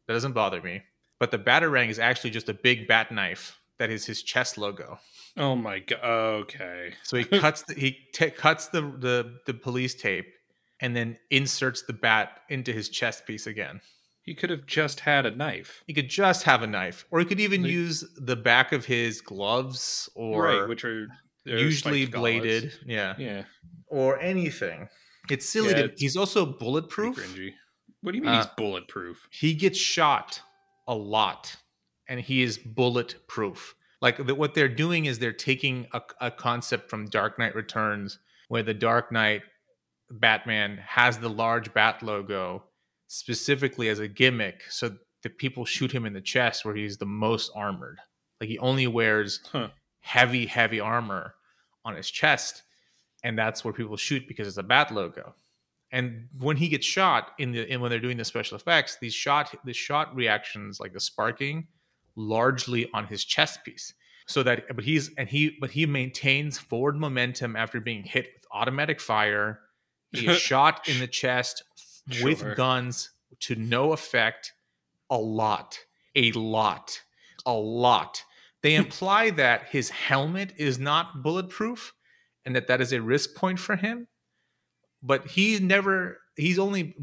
That doesn't bother me. But the batarang is actually just a big bat knife that is his chest logo. Oh my God. Okay. So he cuts the, he ta cuts the, the the police tape and then inserts the bat into his chest piece again. He could have just had a knife. He could just have a knife, or he could even Like- use the back of his gloves, or right, which are usually bladed, yeah, Yeah. or anything. It's silly. Yeah, to, it's he's also bulletproof. cringy. What do you mean Uh, he's bulletproof? He gets shot a lot, and he is bulletproof. Like the, what they're doing is they're taking a, a concept from Dark Knight Returns, where the Dark Knight Batman has the large bat logo specifically as a gimmick, so that people shoot him in the chest where he's the most armored. Like he only wears Huh. heavy, heavy armor on his chest, and that's where people shoot because it's a bat logo. And when he gets shot in the and when they're doing the special effects, these shot the shot reactions like the sparking, largely on his chest piece. So that but he's and he but he maintains forward momentum after being hit with automatic fire. He is shot in the chest with guns to no effect a lot. A lot. A lot. They imply that his helmet is not bulletproof and that that is a risk point for him but he never he's only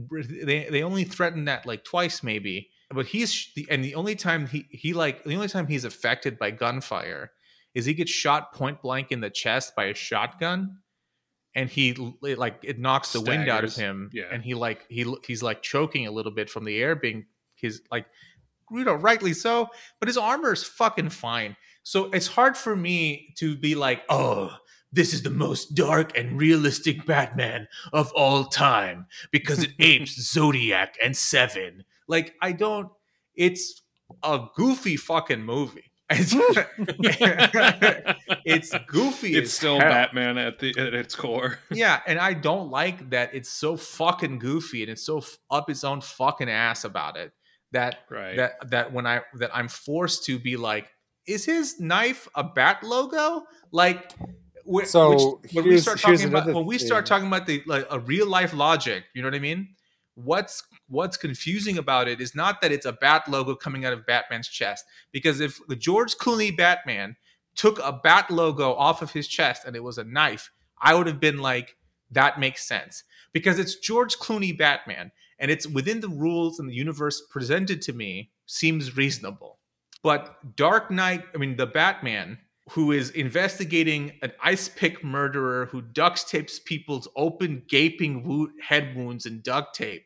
they, they only threatened that like twice maybe but he's and the only time he he like the only time he's affected by gunfire is he gets shot point blank in the chest by a shotgun and he it, like it knocks the wind out of him Yeah. and he like he he's like choking a little bit from the air being his like you know rightly so but his armor is fucking fine so it's hard for me to be like oh this is the most dark and realistic Batman of all time because it apes Zodiac and Seven. Like, I don't, it's a goofy fucking movie. It's, it's goofy. it's as still hell. Batman at the at its core. Yeah, and I don't like that it's so fucking goofy and it's so f- up its own fucking ass about it that Right. that that when I that I'm forced to be like, is his knife a bat logo? Like, wh- So, which, when we start here's talking about when we start thing. talking about the like a real life logic, you know what I mean? What's what's confusing about it is not that it's a bat logo coming out of Batman's chest, because if the George Clooney Batman took a bat logo off of his chest and it was a knife, I would have been like, that makes sense because it's George Clooney Batman and it's within the rules and the universe presented to me seems reasonable. But Dark Knight, I mean, the Batman who is investigating an ice pick murderer who duct tapes people's open gaping wo- head wounds in duct tape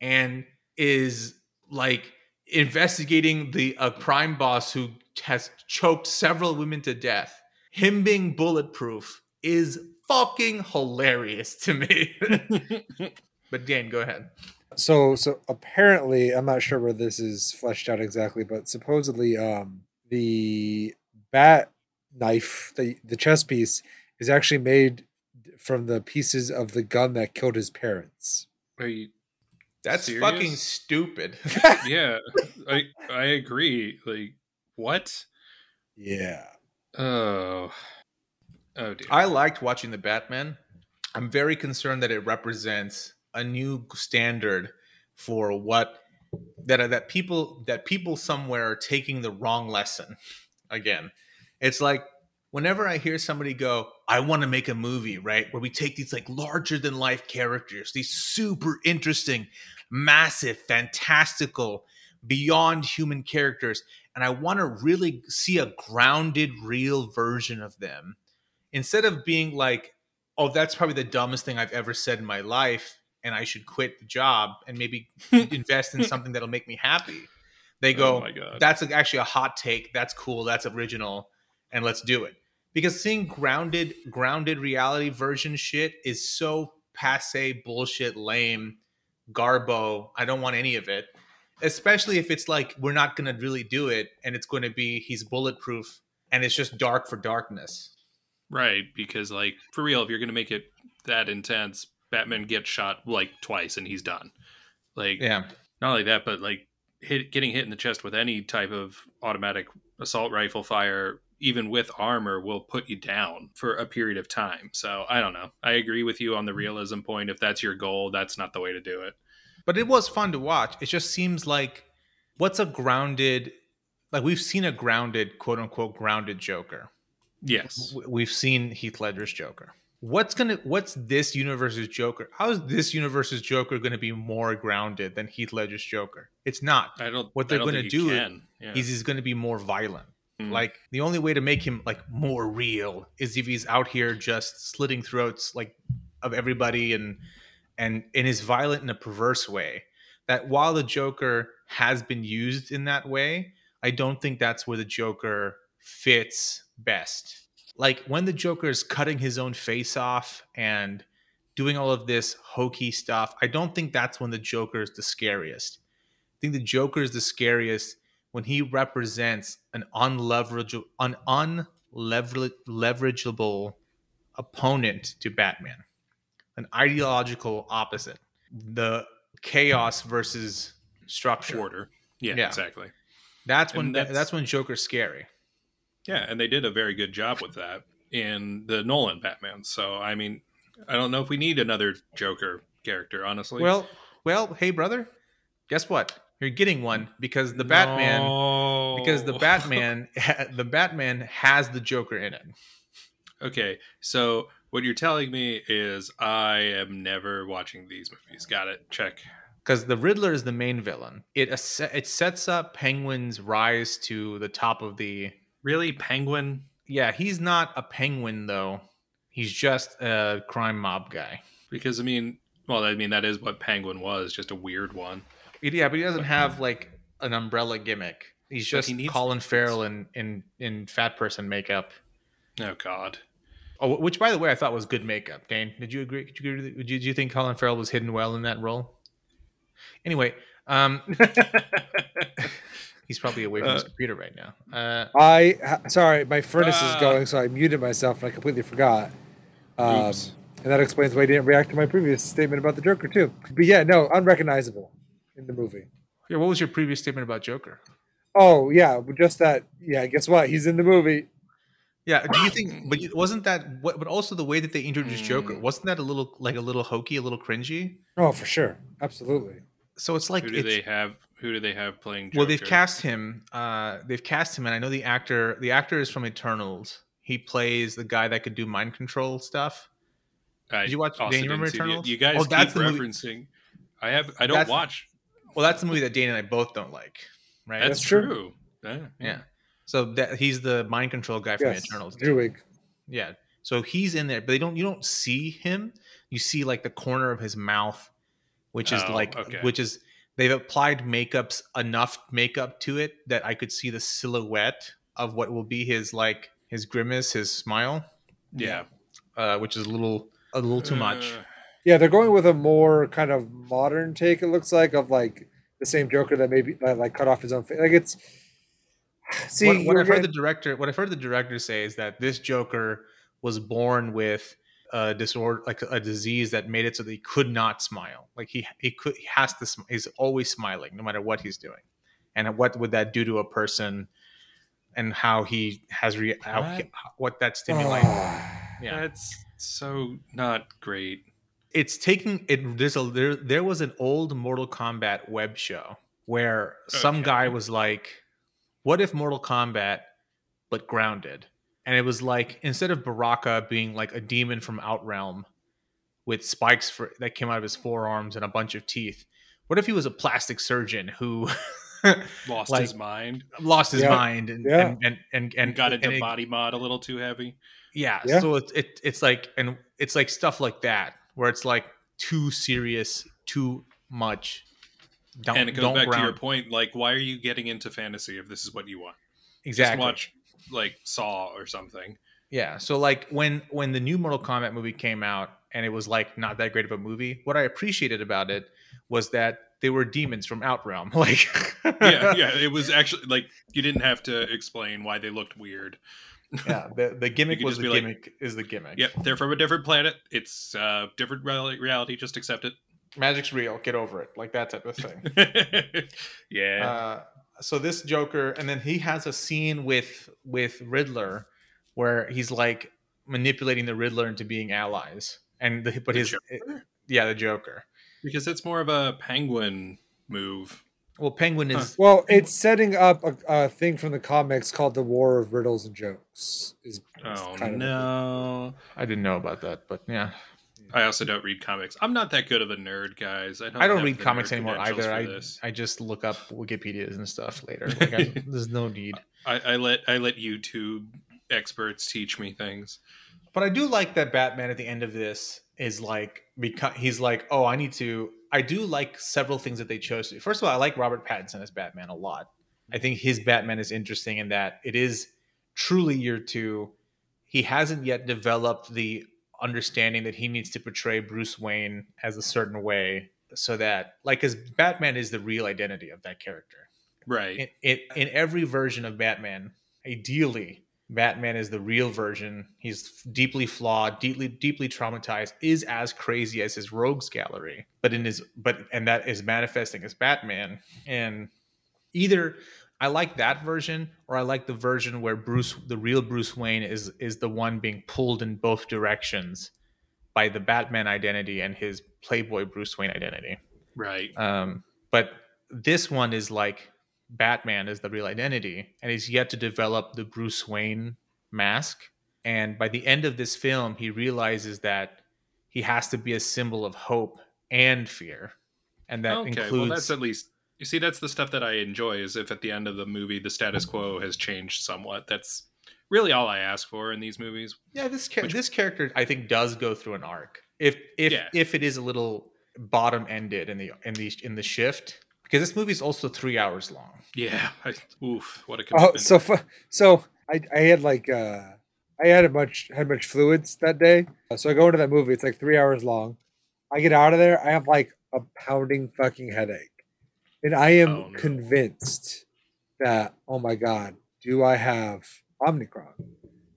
and is like investigating the a crime boss who has choked several women to death. Him being bulletproof is fucking hilarious to me. But dan go ahead. So so apparently i'm not sure where this is fleshed out exactly but supposedly um the bat knife the the chest piece is actually made from the pieces of the gun that killed his parents. Are you? That's Serious? fucking stupid Yeah, I I agree. Like what? yeah Oh, oh dear. I liked watching the Batman. I'm very concerned that it represents a new standard for what that that people that people somewhere are taking the wrong lesson. Again, it's like whenever I hear somebody go, "I want to make a movie," right, where we take these like larger than life characters, these super interesting, massive, fantastical, beyond human characters, and I want to really see a grounded, real version of them instead of being like, oh, that's probably the dumbest thing I've ever said in my life, and I should quit the job and maybe invest in something that'll make me happy. They oh go, oh that's actually a hot take. That's cool. That's original, and let's do it. Because seeing grounded, grounded reality version shit is so passe, bullshit, lame, garbo. I don't want any of it. Especially if it's like we're not going to really do it, and it's going to be he's bulletproof, and it's just dark for darkness. Right, because like for real, if you're gonna make it that intense, Batman gets shot like twice and he's done. Like Yeah. not only that, but like hit getting hit in the chest with any type of automatic assault rifle fire, even with armor, will put you down for a period of time. So I don't know. I agree with you on the realism point. If that's your goal, that's not the way to do it. but it was fun to watch. It just seems like what's a grounded, like we've seen a grounded, quote unquote, grounded Joker. Yes. We've seen Heath Ledger's Joker. What's gonna, what's this universe's Joker? How is this universe's Joker gonna be more grounded than Heath Ledger's Joker? It's not. I don't What they're don't gonna do. Yeah. He's, he's gonna be more violent. Mm. Like the only way to make him like more real is if he's out here just slitting throats like of everybody and and and is violent in a perverse way. That while the Joker has been used in that way, I don't think that's where the Joker fits best. Like when the Joker is cutting his own face off and doing all of this hokey stuff, I don't think that's when the Joker is the scariest. I think the Joker is the scariest when he represents an unleverageable, an unleverageable opponent to Batman, an ideological opposite, the chaos versus structure. order. Yeah, Yeah. exactly. That's when that's, that's- when Joker's scary. Yeah, and they did a very good job with that in the Nolan Batman. So I mean, I don't know if we need another Joker character, honestly. Well, well, hey brother, guess what? You're getting one because the Batman No. because the Batman the Batman has the Joker in it. okay, so what you're telling me is I am never watching these movies. Got it. Check. because the Riddler is the main villain. It it sets up Penguin's rise to the top of the. Really, Penguin? Yeah, he's not a penguin though. He's just a crime mob guy. Because I mean, well, I mean that is what Penguin was, just a weird one. Yeah, but he doesn't have like an umbrella gimmick. He's just he needs- Colin Farrell in, in in fat person makeup. Oh God. Oh, which by the way, I thought was good makeup. Dane, did you agree? Did you agree? Did you, did you think Colin Farrell was hidden well in that role? Anyway, um, he's probably away from his Uh, computer right now. Uh, I sorry, my furnace is Ah. going, so I muted myself and I completely forgot. Um, and that explains why I didn't react to my previous statement about the Joker too. But yeah, no, unrecognizable in the movie. yeah, what was your previous statement about Joker? Oh yeah, just that. Yeah, guess what? He's in the movie. Yeah, do you think? But wasn't that? What, but also the way that they introduced Joker Mm. wasn't that a little like a little hokey, a little cringy? Oh, for sure, absolutely. So it's like who do it's, they have? Who do they have playing? Joker? well, they've cast him. Uh, they've cast him, and I know the actor. The actor is from Eternals. He plays the guy that could do mind control stuff. I Did you watch- also Dan, you remember see the- Eternals? You guys Oh, that's keep the movie- referencing. I have. I don't That's- watch. Well, that's the movie that Dana and I both don't like, right? That's, That's true. true. Yeah. yeah. So that he's the mind control guy from Yes, the Eternals. Druig. Yeah. So he's in there, but they don't. You don't see him. You see like the corner of his mouth, which is Oh, like, okay. which is they've applied makeups enough makeup to it that I could see the silhouette of what will be his like his grimace, his smile, Yeah. uh, which is a little a little too much. Uh, Yeah, they're going with a more kind of modern take. It looks like of like the same Joker that maybe that, like cut off his own face. Like it's see what, what I've heard the director, what I've heard the director say is that this Joker was born with a disorder, like a disease that made it so that he could not smile. Like he he could he has to. sm- He's always smiling, no matter what he's doing. And what would that do to a person? And how he has re- how he- What? what that stimulates. Ah. yeah, That's so not great. It's taking it. There's a there there was an old Mortal Kombat web show where some Okay. guy was like, "What if Mortal Kombat, but grounded?" And it was like instead of Baraka being like a demon from Outrealm with spikes for, that came out of his forearms and a bunch of teeth, what if he was a plastic surgeon who Lost Like- his mind lost his Yeah. mind and, Yeah. and, and and and got and into it- body mod a little too heavy. yeah, Yeah. so it's it, it's like and it's like stuff like that where it's like too serious, too much. Don't, and it goes back to your point, like, why are you getting into fantasy if this is what you want? exactly. Just watch like Saw or something. Yeah. So like when when the new Mortal Kombat movie came out and it was like not that great of a movie, what I appreciated about it was that they were demons from Outrealm. Like Yeah, yeah. It was actually like you didn't have to explain why they looked weird. Yeah. The the gimmick was the be like, is the gimmick. Yep, they're from a different planet. It's uh different reality. Just accept it. Magic's real. Get over it. Like that type of thing. yeah. Uh, so this Joker, and then he has a scene with with Riddler, where he's like manipulating the Riddler into being allies, and the, but The his yeah, the Joker. because it's more of a penguin move. Well, Penguin is Well, it's setting up a, a thing from the comics called the War of Riddles and Jokes. Is, is Oh kind of- no. I didn't know about that, but yeah, I also don't read comics. I'm not that good of a nerd, guys. I don't, I don't read comics anymore either. I this. I just look up Wikipedia's and stuff later. Like I, there's no need. I, I let I let YouTube experts teach me things. But I do like that Batman at the end of this is like because he's like, oh, I need to. I do like several things that they chose to. First of all, I like Robert Pattinson as Batman a lot. I think his Batman is interesting in that it is truly year two. He hasn't yet developed the understanding that he needs to portray Bruce Wayne as a certain way, so that like, because Batman is the real identity of that character Right. in, in, in every version of Batman, ideally, Batman is the real version. He's deeply flawed, deeply deeply traumatized, is as crazy as his rogues gallery, but in his but and that is manifesting as Batman. And either I like that version or I like the version where Bruce the real Bruce Wayne is is the one being pulled in both directions by the Batman identity and his Playboy Bruce Wayne identity. right. Um, but this one is like Batman is the real identity, and he's yet to develop the Bruce Wayne mask. And by the end of this film, he realizes that he has to be a symbol of hope and fear, and that okay. includes. Well, that's at least. You see, that's the stuff that I enjoy. Is if at the end of the movie the status quo has changed somewhat. That's really all I ask for in these movies. yeah, this char- which- this character I think does go through an arc. If if Yeah. if it is a little bottom ended in the in the in the shift, because this movie is also three hours long. Yeah. I, oof. What a Oh, so fu- so I I had like uh I had a much had much fluids that day. So I go into that movie. It's like three hours long. I get out of there. I have like a pounding fucking headache, and I am Oh, no. convinced that oh my god, do I have Omicron?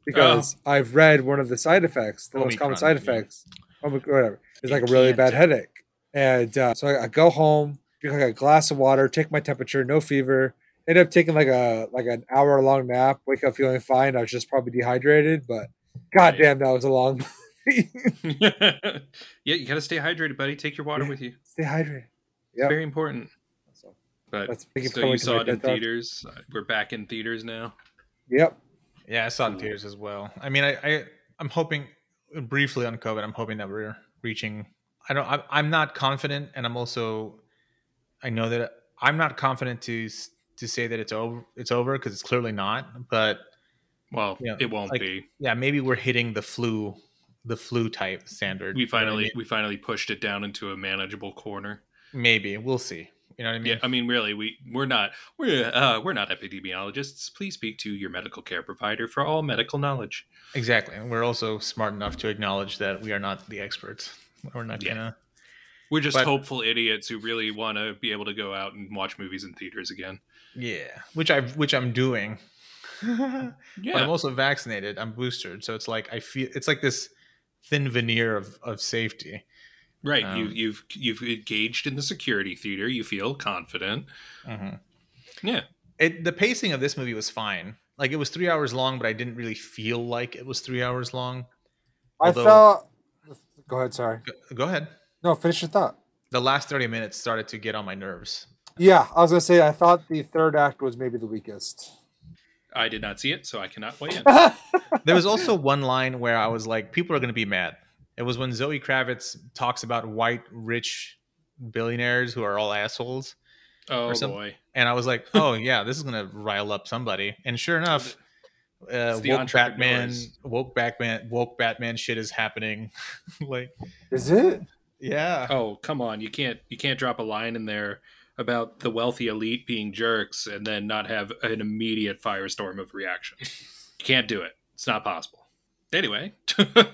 Because I've read one of the side effects, the most common Omicron, side yeah. effects, Omic- whatever, is like a really bad headache. And uh, so I, I go home, drink like a glass of water, take my temperature, no fever. End up taking like a like an hour long nap. Wake up feeling fine. I was just probably dehydrated, but god damn, that was a long. yeah, you got to stay hydrated, buddy. Take your water Yeah. with you. Stay hydrated. Yeah, very important. So, But That's- you so you saw it in TED theaters. Uh, We're back in theaters now. yep. Yeah, I saw it in theaters as well. I mean, I, I I'm hoping briefly on COVID. I'm hoping that we're reaching. I don't. I'm, I'm not confident, and I'm also. I know that I'm not confident to to say that it's over. It's over because it's clearly not. But Well, Yeah, it won't like- be. yeah, maybe we're hitting the flu, the flu type standard. We You know I finally mean? we finally pushed it down into a manageable corner. maybe we'll see. You know what I mean? Yeah, I mean, really, we we're not we're uh, we're not epidemiologists. Please speak to your medical care provider for all medical knowledge. Exactly. And we're also smart enough to acknowledge that we are not the experts. We're not Yeah. gonna. We're just But- hopeful idiots who really want to be able to go out and watch movies in theaters again. Yeah, which I which I'm doing. But Yeah, I'm also vaccinated. I'm boosted, so it's like I feel it's like this thin veneer of of safety. right. you um, you've you've engaged in the security theater. You feel confident. Yeah, It the pacing of this movie was fine. Like it was three hours long, but I didn't really feel like it was three hours long. Although- I felt. Go ahead. Sorry. Go, go ahead. No, finish your thought. The last thirty minutes started to get on my nerves. Yeah, I was gonna say I thought the third act was maybe the weakest. I did not see it, so I cannot weigh in. There was also one line where I was like, people are going to be mad. It was when Zoe Kravitz talks about white rich billionaires who are all assholes. Oh some- boy, And I was like, oh, yeah, this is going to rile up somebody. And sure enough, uh, the woke Batman, woke Batman, woke Batman shit is happening. like, Is it? Yeah. oh come on, you can't you can't drop a line in there about the wealthy elite being jerks and then not have an immediate firestorm of reaction. You can't do it. It's not possible. Anyway,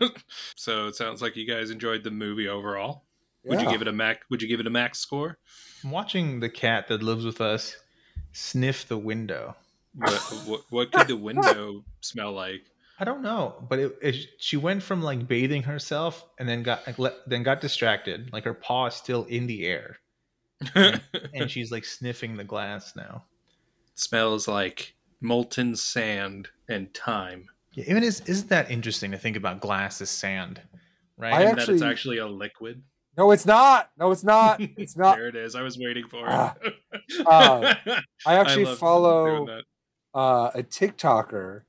so it sounds like you guys enjoyed the movie overall. Would you give it a mac? Would you give it a max score? I'm watching the cat that lives with us sniff the window. What, what, what could the window smell like? I don't know, but it, it, she went from like bathing herself and then got like, le- then got distracted. Like her paw is still in the air, and she's like sniffing the glass now. smells like molten sand and time. Yeah, even is isn't that interesting to think about glass as sand, right? I and that it's actually- actually a liquid. No, it's not. No, it's not. It's not. there it is. I was waiting for it. Uh, I actually love follow- doing that. uh, a TikToker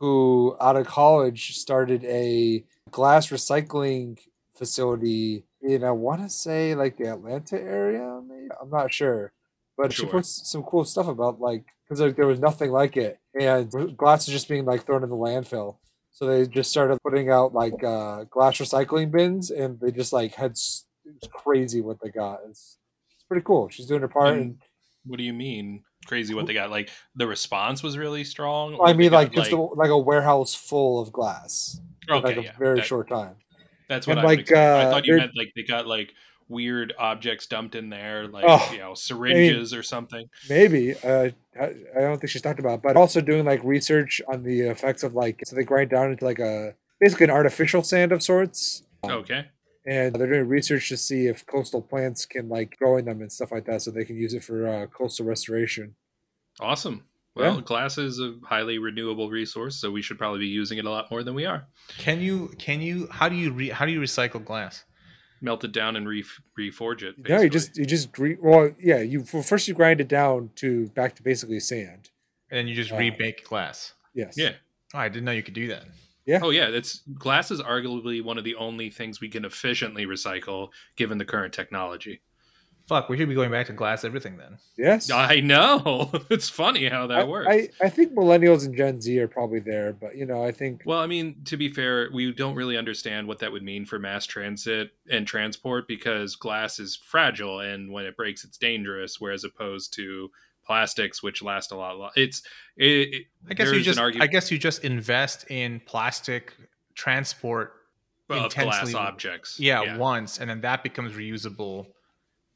who, out of college, started a glass recycling facility in I want to say like the Atlanta area. Maybe I'm not sure, but she Sure. puts some cool stuff about like because like, there was nothing like it, and glass is just being like thrown in the landfill. So they just started putting out like uh, glass recycling bins, and they just like had s- it was crazy what they got. It's, it's pretty cool. She's doing her part, And and What do you mean? Crazy what they got? Like the response was really strong. I mean like just a, like a warehouse full of glass. in, okay, like a yeah, very that- short time. That's what and, I like, expect. I uh, thought you meant like they got like weird objects dumped in there, like Oh, you know syringes or something. Maybe uh, I, I don't think she's talked about, but also doing like research on the effects of like so they grind down into like a basically an artificial sand of sorts, Okay, and they're doing research to see if coastal plants can like grow in them and stuff like that, so they can use it for uh, coastal restoration. awesome. Well, Yeah. glass is a highly renewable resource, so we should probably be using it a lot more than we are. Can you can you how do you re, how do you recycle glass? Melt it down and re- reforge it. Yeah, basically. you just you just gre- well yeah you well, first you grind it down to back to basically sand. And then you just Uh, rebake glass. Yes. Yeah. Oh, I didn't know you could do that. Oh yeah, it's glass is arguably one of the only things we can efficiently recycle given the current technology. Fuck, we should be going back to glass everything then. Yes. I know. it's funny how that I, works. I, I think millennials and Gen Z are probably there, but you know, I think well, I mean, to be fair, we don't really understand what that would mean for mass transit and transport because glass is fragile and when it breaks it's dangerous whereas opposed to plastics which last a lot lo- it's it, it- I guess you just I guess you just invest in plastic transport of glass intensely- objects. yeah, once and then that becomes reusable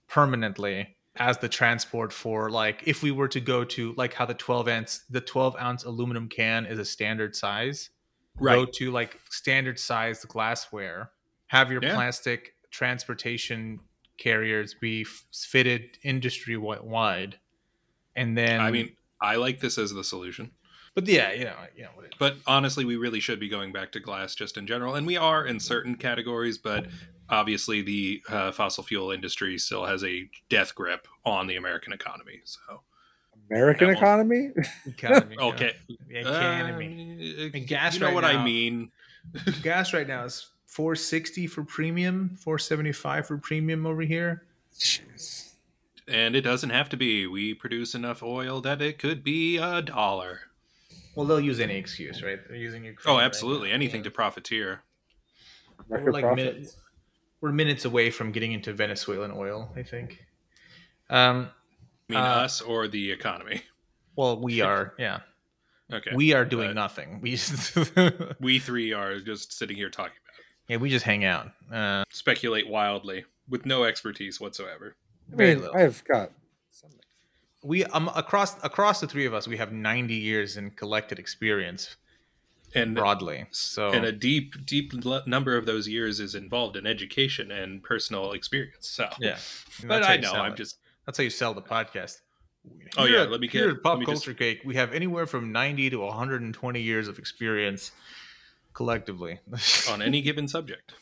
permanently as the transport for like if we were to go to like how the 12 ounce the 12 ounce aluminum can is a standard size right. go to like standard sized glassware have your Yeah. plastic transportation carriers be f- fitted industry wide and then I mean, I like this as the solution. but yeah you know you know But honestly, we really should be going back to glass just in general, and we are in certain categories. But obviously, the uh, fossil fuel industry still has a death grip on the American economy. So American economy. economy, okay, economy. Uh, gas you know right what now- I mean. gas right now is 460 for premium 475 for premium over here Jeez. And it doesn't have to be. We produce enough oil that it could be a dollar. Well, they'll use any excuse, right? They're using Ukraine. Oh, absolutely. now. Anything Yeah. to profiteer. We're like profits. minutes. We're minutes away from getting into Venezuelan oil. I think. Um. I mean, Uh, us or the economy. Well, we are. Yeah. Okay. We are doing But- nothing. We just, We three are just sitting here talking about it. yeah, we just hang out. Uh, Speculate wildly with no expertise whatsoever. I mean, little. I've got some. we um across across the three of us, we have ninety years in collected experience And broadly. So and a deep, deep number of those years is involved in education and personal experience. So, yeah, but That's how I you know sell I'm it. just that's how you sell the podcast. Oh, yeah, let me here get- at Pop let me just- Culture Cake. We have anywhere from ninety to one hundred and twenty years of experience collectively. on any given subject.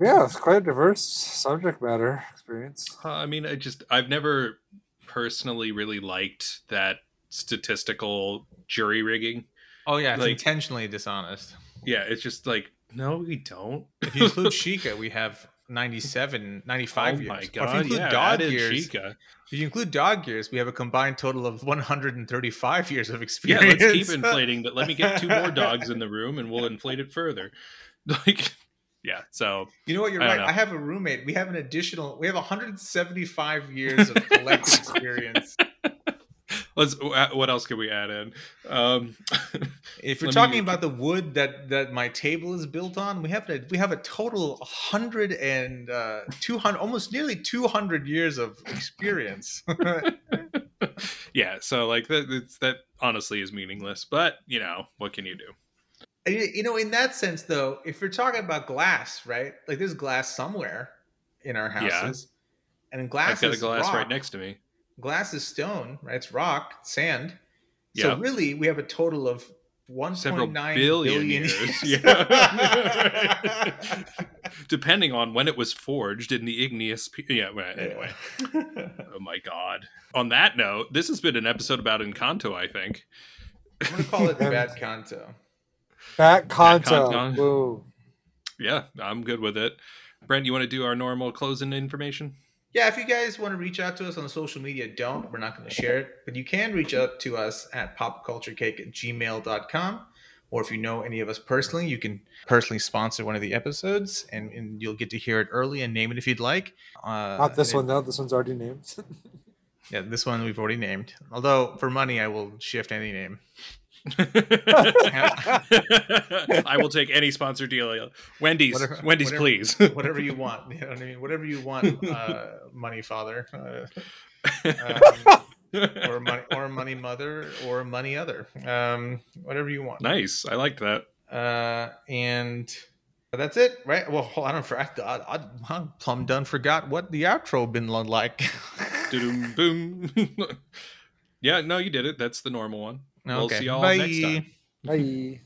Yeah, it's quite a diverse subject matter experience. Uh, I mean, I just I've never personally really liked that statistical jury rigging. oh yeah, it's Like- intentionally dishonest. Yeah, it's just like no, we don't. If you include Sheikah, we have 97, 95 oh years. my Or if you include Yeah, dog years, Chica. if you include dog years, we have a combined total of 135 years of experience. Yeah, experience. let's keep inflating But Let me get two more dogs in the room, and we'll inflate it further. Like, yeah. So You know what? You're I right. I have a roommate. We have an additional. We have 175 years of collective experience. let's. What else can we add in? Um, If you're talking me- about the wood that that my table is built on, we have a we have a total 100 and uh, 200, almost nearly 200 years of experience. yeah. So like that. It's, that honestly is meaningless. But you know, what can you do? You know, in that sense, though, if you're talking about glass, right? Like there's glass somewhere in our Yeah. houses, and glass I've got a is glass rock. right next to me. Glass is stone, right? It's rock, sand. Yeah. So really, we have a total of 1.9 Several billion billion years. years. Yeah. Depending on when it was forged in the igneous. Pe- yeah. Well, anyway. Oh my god. On that note, this has been an episode about Encanto. I think. I'm gonna call it Bad Canto. Bat Conto. Conto. Boom. Yeah, I'm good with it. Brent, you want to do our normal closing information? Yeah, if you guys want to reach out to us on the social media, don't. We're not going to share it. But you can reach out to us at popculturecake at gmail.com. Or if you know any of us personally, you can personally sponsor one of the episodes and, and you'll get to hear it early and name it if you'd like. Uh, Not this one though. This one's already named. Yeah, this one we've already named. Although for money, I will shift any name. I will take any sponsor deal. Wendy's, Whatever- Wendy's, whatever- please. Whatever you want. You know what I mean? Whatever you want, uh, money father. Uh, um, or money or money mother or money other um whatever you want nice. I like that. uh and that's it right well I, forgot- I, I, i'm plumb done forgot what the outro been like Doom boom. yeah, no, you did it. That's the normal one. We'll Okay, see y'all bye. next time. Bye.